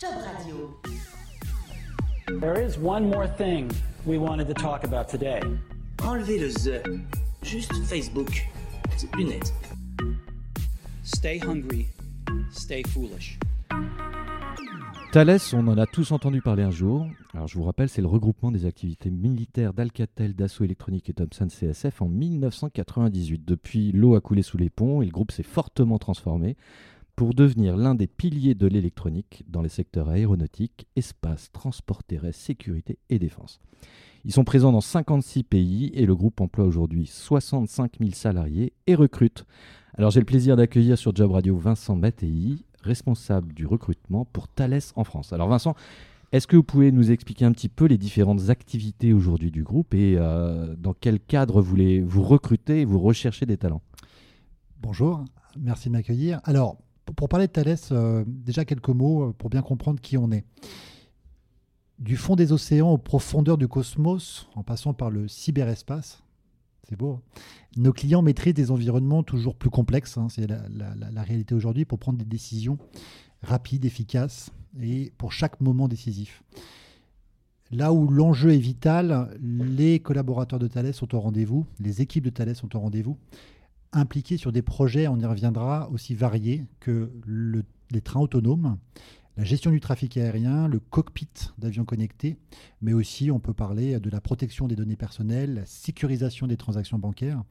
Job Radio. There is one more thing we wanted to talk about today. Enlevez le the. Juste Facebook. C'est plus net. Stay hungry, stay foolish. Thales, on en a tous entendu parler un jour. Alors je vous rappelle, c'est le regroupement des activités militaires d'Alcatel, Dassault Électronique et Thomson CSF en 1998. Depuis, l'eau a coulé sous les ponts et le groupe s'est fortement transformé pour devenir l'un des piliers de l'électronique dans les secteurs aéronautique, espace, transport terrestre, sécurité et défense. Ils sont présents dans 56 pays et le groupe emploie aujourd'hui 65 000 salariés et recrute. Alors j'ai le plaisir d'accueillir sur Job Radio Vincent Mattei, responsable du recrutement pour Thales en France. Alors Vincent, est-ce que vous pouvez nous expliquer un petit peu les différentes activités aujourd'hui du groupe et euh, dans quel cadre vous, les, vous recrutez et vous recherchez des talents? Bonjour, merci de m'accueillir. Alors, pour parler de Thales, euh, déjà quelques mots euh, pour bien comprendre qui on est. Du fond des océans aux profondeurs du cosmos, en passant par le cyberespace, c'est beau. hein. Nos clients maîtrisent des environnements toujours plus complexes, hein, c'est la- la réalité aujourd'hui, pour prendre des décisions rapides, efficaces et pour chaque moment décisif. Là où l'enjeu est vital, les collaborateurs de Thales sont au rendez-vous, les équipes de Thales sont au rendez-vous, impliqués sur des projets, on y reviendra, aussi variés que le- les trains autonomes, la gestion du trafic aérien, le cockpit d'avions connectés, mais aussi on peut parler de la protection des données personnelles, la sécurisation des transactions bancaires,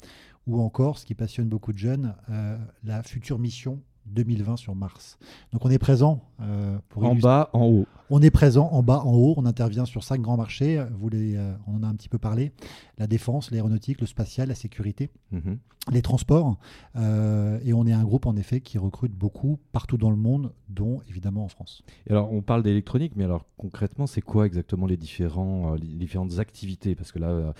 ou encore, ce qui passionne beaucoup de jeunes, euh, la future mission 2020 sur Mars. Donc on est présent euh, pour En illustrer- bas, en haut. on est présent en bas, en haut. On intervient sur cinq grands marchés. Vous les, euh, on en a un petit peu parlé. La défense, l'aéronautique, le spatial, la sécurité, Mhm. les transports. Euh, et on est un groupe, en effet, qui recrute beaucoup partout dans le monde, dont évidemment en France. Et alors, on parle d'électronique, mais alors concrètement, c'est quoi exactement les, différents, les différentes activités? Parce que là,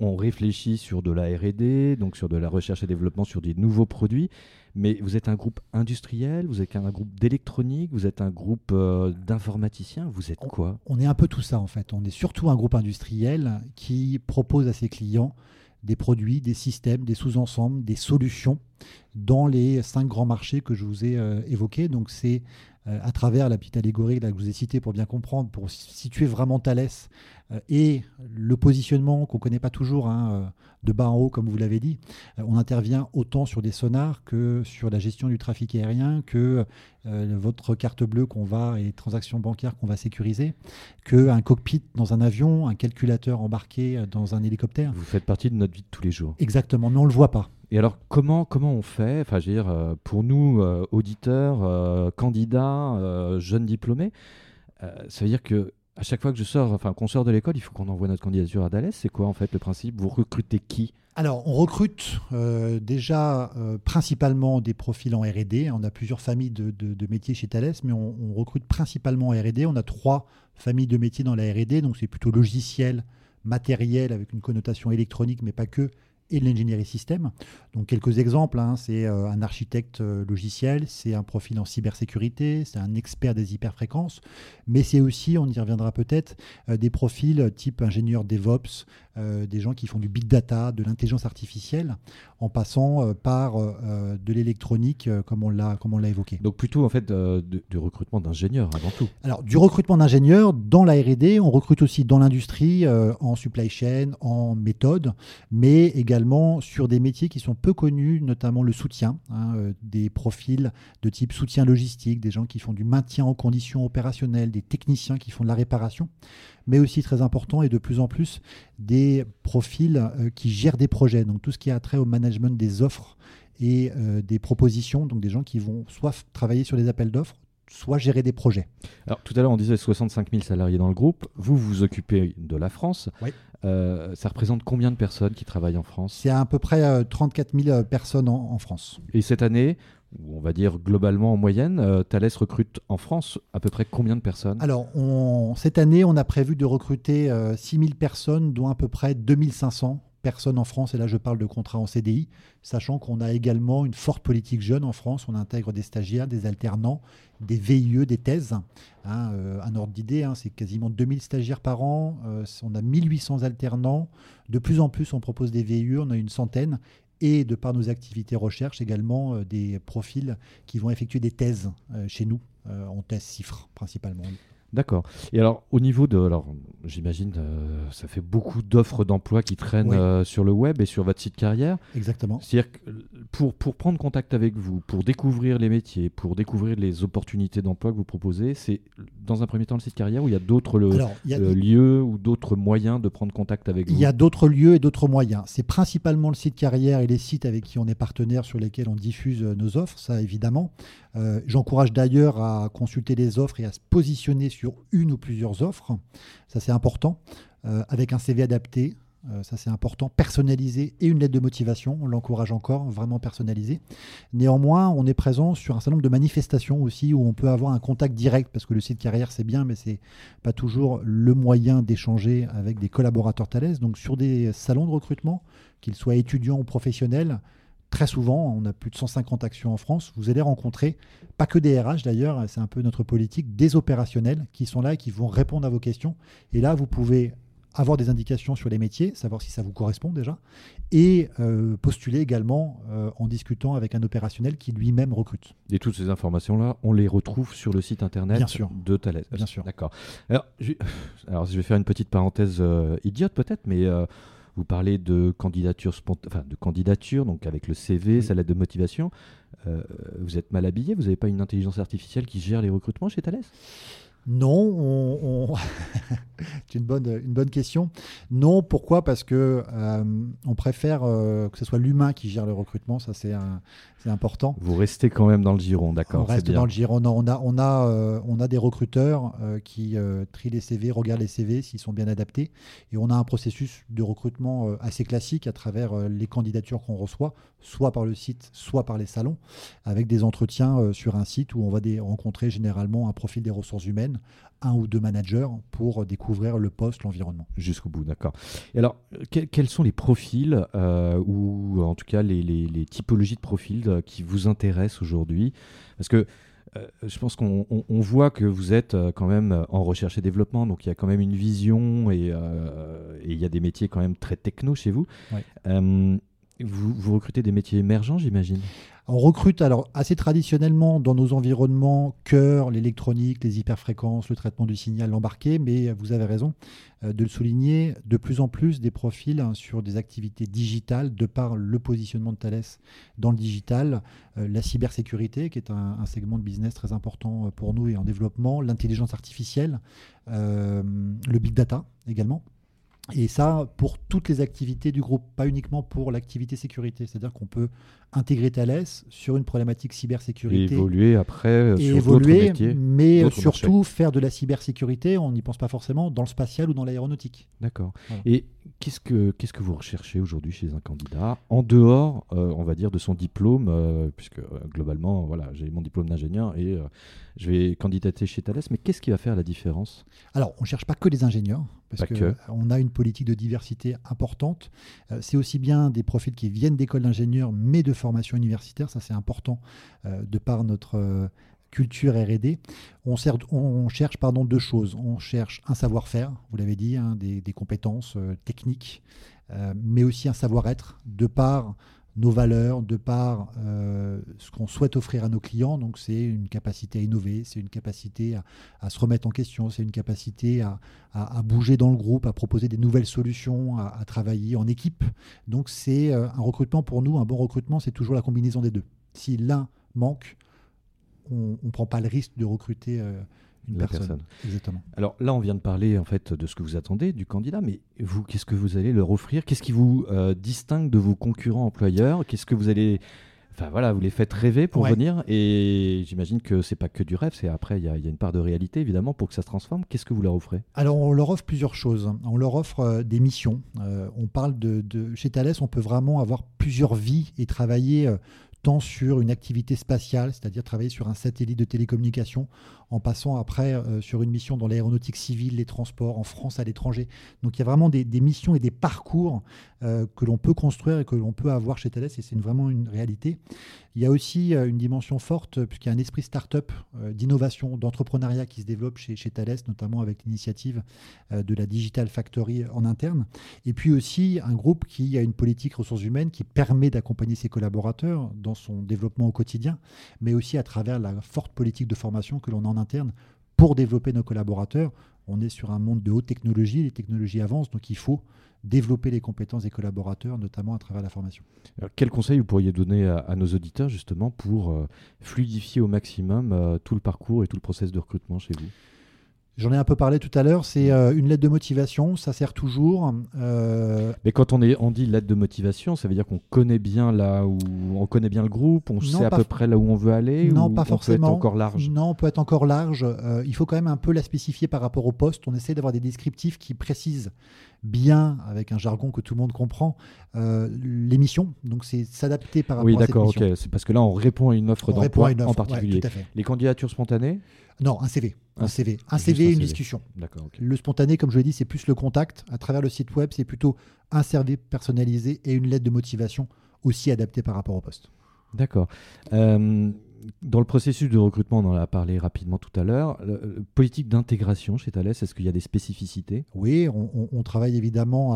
on réfléchit sur de la R&D, donc sur de la recherche et développement, sur des nouveaux produits. Mais vous êtes un groupe industriel, vous êtes un groupe d'électronique, vous êtes un groupe euh, d'informaticiens, vous êtes quoi? On est un peu tout ça, en fait. On est surtout un groupe industriel qui propose à ses clients des produits, des systèmes, des sous-ensembles, des solutions dans les cinq grands marchés que je vous ai euh, évoqués. Donc c'est euh, à travers la petite allégorie là, que je vous ai citée pour bien comprendre, pour situer vraiment Thalès et le positionnement qu'on ne connaît pas toujours hein, euh, de bas en haut, comme vous l'avez dit. Euh, on intervient autant sur des sonars que sur la gestion du trafic aérien, que euh, votre carte bleue qu'on va et transactions bancaires qu'on va sécuriser, qu'un cockpit dans un avion, un calculateur embarqué euh, dans un hélicoptère. Vous faites partie de notre vie de tous les jours. Exactement, mais on ne le voit pas. Et alors, comment, comment on fait Enfin, je veux dire, euh, pour nous, euh, auditeurs, euh, candidats, euh, jeunes diplômés, euh, ça veut dire que à chaque fois que je sors, enfin, qu'on sort de l'école, il faut qu'on envoie notre candidature à Dallas. C'est quoi en fait le principe? Vous recrutez qui? Alors, on recrute euh, déjà euh, principalement des profils en R&D. On a plusieurs familles de, métiers chez Thales, mais on, on recrute principalement en R&D. On a trois familles de métiers dans la R&D, donc c'est plutôt logiciel, matériel avec une connotation électronique, mais pas que, et de l'ingénierie système. Donc quelques exemples, hein, c'est euh, un architecte euh, logiciel, c'est un profil en cybersécurité, c'est un expert des hyperfréquences, mais c'est aussi, on y reviendra peut-être, euh, des profils type ingénieur DevOps, euh, des gens qui font du big data, de l'intelligence artificielle, en passant euh, par euh, de l'électronique, comme on l'a comme on l'a évoqué. Donc plutôt en fait du recrutement d'ingénieurs avant tout. Alors, du recrutement d'ingénieurs dans la R&D, on recrute aussi dans l'industrie, en supply chain, en méthode, mais également sur des métiers qui sont peu connus, notamment le soutien, hein, des profils de type soutien logistique, des gens qui font du maintien en conditions opérationnelles, des techniciens qui font de la réparation, mais aussi très important et de plus en plus des profils euh, qui gèrent des projets, donc tout ce qui a trait au management des offres et euh, des propositions, donc des gens qui vont soit travailler sur des appels d'offres, soit gérer des projets. Alors tout à l'heure on disait 65 000 salariés dans le groupe. Vous vous occupez de la France. Oui. Euh, ça représente combien de personnes qui travaillent en France? C'est à peu près euh, 34 000 personnes en, en France. Et cette année, on va dire globalement en moyenne, euh, Thales recrute en France à peu près combien de personnes? Alors, cette année, on a prévu de recruter 6 000 personnes, dont à peu près 2500 personnes en France. Et là, je parle de contrats en CDI, sachant qu'on a également une forte politique jeune en France. On intègre des stagiaires, des alternants, des VIE, des thèses. Hein, euh, un ordre d'idée, hein, c'est quasiment 2000 stagiaires par an. Euh, on a 1800 alternants. De plus en plus, on propose des VIE. On a une centaine. Et de par nos activités recherche, également euh, des profils qui vont effectuer des thèses euh, chez nous Euh, on teste chiffres principalement. D'accord. Et alors, au niveau de. Alors, j'imagine, euh, ça fait beaucoup d'offres d'emploi qui traînent Oui. euh, sur le web et sur votre site carrière. Exactement. C'est-à-dire que pour, pour prendre contact avec vous, pour découvrir les métiers, pour découvrir les opportunités d'emploi que vous proposez, c'est dans un premier temps le site carrière ou il y a d'autres il euh, lieux ou d'autres moyens de prendre contact avec Il vous y a d'autres lieux et d'autres moyens. C'est principalement le site carrière et les sites avec qui on est partenaire sur lesquels on diffuse euh, nos offres, ça évidemment. Euh, J'encourage d'ailleurs à consulter les offres et à se positionner sur une ou plusieurs offres. Ça c'est important. Euh, avec un CV adapté, euh, ça c'est important. Personnalisé et une lettre de motivation, on l'encourage encore, vraiment personnalisé. Néanmoins, on est présent sur un certain nombre de manifestations aussi où on peut avoir un contact direct parce que le site carrière c'est bien, mais c'est pas toujours le moyen d'échanger avec des collaborateurs Thales. Donc sur des salons de recrutement, qu'ils soient étudiants ou professionnels, très souvent, on a plus de 150 actions en France, vous allez rencontrer, pas que des RH d'ailleurs, c'est un peu notre politique, des opérationnels qui sont là et qui vont répondre à vos questions. Et là, vous pouvez avoir des indications sur les métiers, savoir si ça vous correspond déjà, et euh, postuler également euh, en discutant avec un opérationnel qui lui-même recrute. Et toutes ces informations-là, on les retrouve sur le site internet Bien sûr. de Thales. Bien sûr. D'accord. Alors, je, alors, je vais faire une petite parenthèse euh, idiote peut-être, mais vous parlez de candidature, enfin, de candidature, donc avec le CV, sa lettre de motivation. Euh, vous êtes mal habillé Vous n'avez pas une intelligence artificielle qui gère les recrutements chez Thales? Non, on, on- c'est une bonne, une bonne question. Non, pourquoi? Parce que euh, on préfère euh, que ce soit l'humain qui gère le recrutement, ça c'est important. Vous restez quand même dans le giron, On d'accord reste bien. dans le giron. Non, on a, on a, euh, on a des recruteurs qui trient les CV, regardent les CV s'ils sont bien adaptés. Et on a un processus de recrutement assez classique à travers les candidatures qu'on reçoit, soit par le site, soit par les salons, avec des entretiens sur un site où on va des- rencontrer généralement un profil des ressources humaines, un ou deux managers pour découvrir le poste, l'environnement. Jusqu'au bout, d'accord. Et alors, que- quels sont les profils, euh, ou en tout cas les, les- les typologies de profils euh, qui vous intéressent aujourd'hui? Parce que euh, je pense qu'on on- on voit que vous êtes euh, quand même en recherche et développement, donc il y a quand même une vision et, euh, et il y a des métiers quand même très techno chez vous, vous recrutez des métiers émergents, j'imagine? On recrute alors assez traditionnellement dans nos environnements cœur, l'électronique, les hyperfréquences, le traitement du signal, l'embarqué, mais vous avez raison euh, de le souligner, de plus en plus des profils hein, sur des activités digitales de par le positionnement de Thales dans le digital, euh, la cybersécurité qui est un, segment de business très important euh, pour nous et en développement, l'intelligence artificielle, le big data également. Et ça, pour toutes les activités du groupe, pas uniquement pour l'activité sécurité. C'est-à-dire qu'on peut intégrer Thales sur une problématique Et cybersécurité évoluer après euh, et sur évoluer, métiers mais surtout faire de la cybersécurité, on n'y pense pas forcément, dans le spatial ou dans l'aéronautique. D'accord. Voilà. Et qu'est-ce que qu'est-ce que vous recherchez aujourd'hui chez un candidat en dehors, euh, on va dire, de son diplôme, euh, puisque euh, globalement, voilà, j'ai mon diplôme d'ingénieur et je vais candidater chez Thales. Mais qu'est-ce qui va faire la différence? Alors, on ne cherche pas que des ingénieurs, parce que. qu'on a une politique de diversité importante. C'est aussi bien des profils qui viennent d'écoles d'ingénieurs, mais de formation universitaire, ça c'est important euh, de par notre euh, culture R&D. On, on cherche pardon, deux choses. On cherche un savoir-faire, vous l'avez dit, hein, des, compétences euh, techniques, mais aussi un savoir-être de par nos valeurs, de par euh, ce qu'on souhaite offrir à nos clients. Donc c'est une capacité à innover, c'est une capacité à, se remettre en question, c'est une capacité à, à- bouger dans le groupe, à proposer des nouvelles solutions, à, à travailler en équipe. Donc c'est euh, un recrutement pour nous, un bon recrutement, c'est toujours la combinaison des deux. Si l'un manque, on ne prend pas le risque de recruter euh, une La personne. personne. Exactement. Alors là, on vient de parler en fait de ce que vous attendez du candidat, mais vous, qu'est-ce que vous allez leur offrir? Qu'est-ce qui vous euh, distingue de vos concurrents employeurs? Qu'est-ce que vous allez Enfin voilà, vous les faites rêver pour Ouais. venir? Et j'imagine que c'est pas que du rêve, c'est après il y, a- il y a une part de réalité évidemment pour que ça se transforme. Qu'est-ce que vous leur offrez? Alors, on leur offre plusieurs choses. On leur offre euh, des missions. Euh, on parle de, de- Chez Thales, on peut vraiment avoir plusieurs vies et travailler euh, tant sur une activité spatiale, c'est-à-dire travailler sur un satellite de télécommunication, en passant après euh, sur une mission dans l'aéronautique civile, les transports, en France, à l'étranger. Donc, il y a vraiment des, missions et des parcours euh, que l'on peut construire et que l'on peut avoir chez Thales, et c'est vraiment une réalité. Il y a aussi euh, une dimension forte, puisqu'il y a un esprit start-up, d'innovation, d'entrepreneuriat qui se développe chez, chez Thales, notamment avec l'initiative de la Digital Factory en interne. Et puis aussi un groupe qui a une politique ressources humaines qui permet d'accompagner ses collaborateurs dans son développement au quotidien, mais aussi à travers la forte politique de formation que l'on a en interne pour développer nos collaborateurs. On est sur un monde de haute technologie, les technologies avancent, donc il faut développer les compétences des collaborateurs, notamment à travers la formation. Quel conseil vous pourriez donner à, à nos auditeurs justement pour euh, fluidifier au maximum euh, tout le parcours et tout le process de recrutement chez vous? J'en ai un peu parlé tout à l'heure, c'est euh, une lettre de motivation, ça sert toujours. Euh, Mais quand on, est, on dit lettre de motivation, ça veut dire qu'on connaît bien là où on connaît bien le groupe, on Non, sait à peu près là où on veut aller. non, ou pas on peut forcément. être encore large? Non, on peut être encore large. Euh, il faut quand même un peu la spécifier par rapport au poste. On essaie d'avoir des descriptifs qui précisent bien, avec un jargon que tout le monde comprend, euh, l'émission. Donc c'est s'adapter par rapport Oui, à cette d'accord, mission. ok. C'est parce que là, on répond à une offre d'emploi en ouais, particulier. tout à fait. Les candidatures spontanées? Non, un CV. Un Un- CV. Un CV un une CV. discussion. D'accord. Le spontané, comme je l'ai dit, c'est plus le contact. À travers le site web, c'est plutôt un CV personnalisé et une lettre de motivation aussi adaptée par rapport au poste. D'accord. Euh, dans le processus de recrutement, on en a parlé rapidement tout à l'heure. Politique d'intégration chez Thales, est-ce qu'il y a des spécificités? Oui, on, travaille évidemment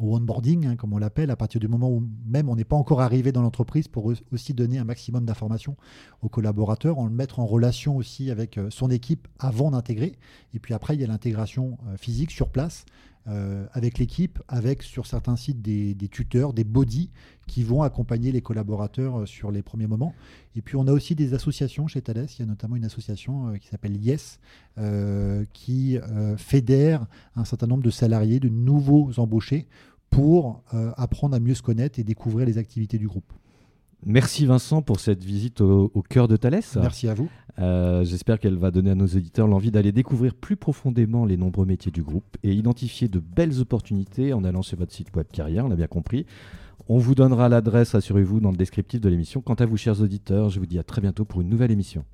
au onboarding, hein, comme on l'appelle, à partir du moment où même on n'est pas encore arrivé dans l'entreprise pour au- aussi donner un maximum d'informations aux collaborateurs, en le mettre en relation aussi avec euh, son équipe avant d'intégrer. Et puis après, il y a l'intégration euh, physique sur place. euh, avec l'équipe, avec sur certains sites des, tuteurs, des bodies qui vont accompagner les collaborateurs sur les premiers moments. Et puis on a aussi des associations chez Thales, il y a notamment une association euh, qui s'appelle Yes, euh, qui euh, fédère un certain nombre de salariés, de nouveaux embauchés, pour apprendre à mieux se connaître et découvrir les activités du groupe. Merci Vincent pour cette visite au, au cœur de Thales. Merci à vous. Euh, J'espère qu'elle va donner à nos auditeurs l'envie d'aller découvrir plus profondément les nombreux métiers du groupe et identifier de belles opportunités en allant sur votre site web carrière, on l'a bien compris. On vous donnera l'adresse, assurez-vous, dans le descriptif de l'émission. Quant à vous, chers auditeurs, je vous dis à très bientôt pour une nouvelle émission.